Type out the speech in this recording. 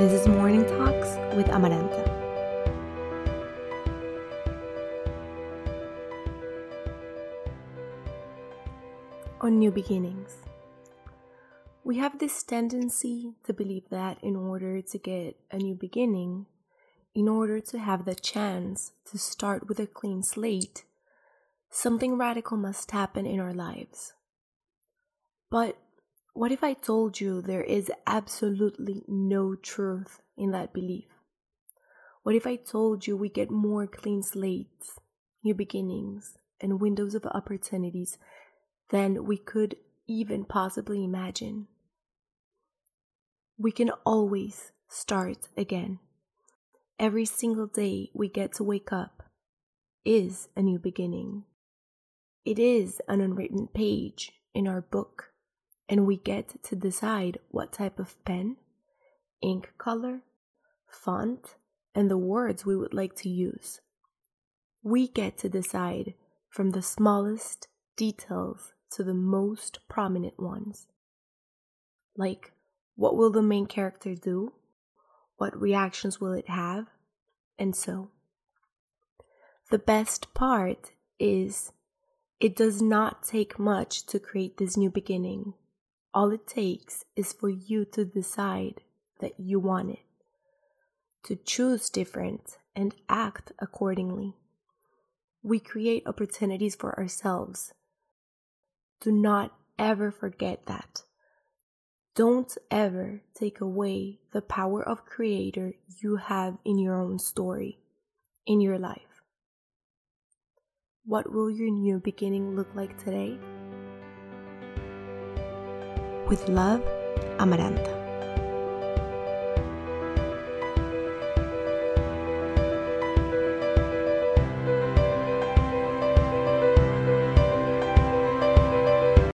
This is Morning Talks with Amaranta. On new beginnings. We have this tendency to believe that in order to get a new beginning, in order to have the chance to start with a clean slate, something radical must happen in our lives. But what if I told you there is absolutely no truth in that belief? What if I told you we get more clean slates, new beginnings, and windows of opportunities than we could even possibly imagine? We can always start again. Every single day we get to wake up is a new beginning. It is an unwritten page in our book and we get to decide what type of pen, ink color, font, and the words we would like to use. We get to decide from the smallest details to the most prominent ones. Like, what will the main character do? What reactions will it have? And so. The best part is it does not take much to create this new beginning. All it takes is for you to decide that you want it, to choose different and act accordingly. We create opportunities for ourselves. Do not ever forget that. Don't ever take away the power of creator you have in your own story, in your life. What will your new beginning look like today? With love, Amaranta.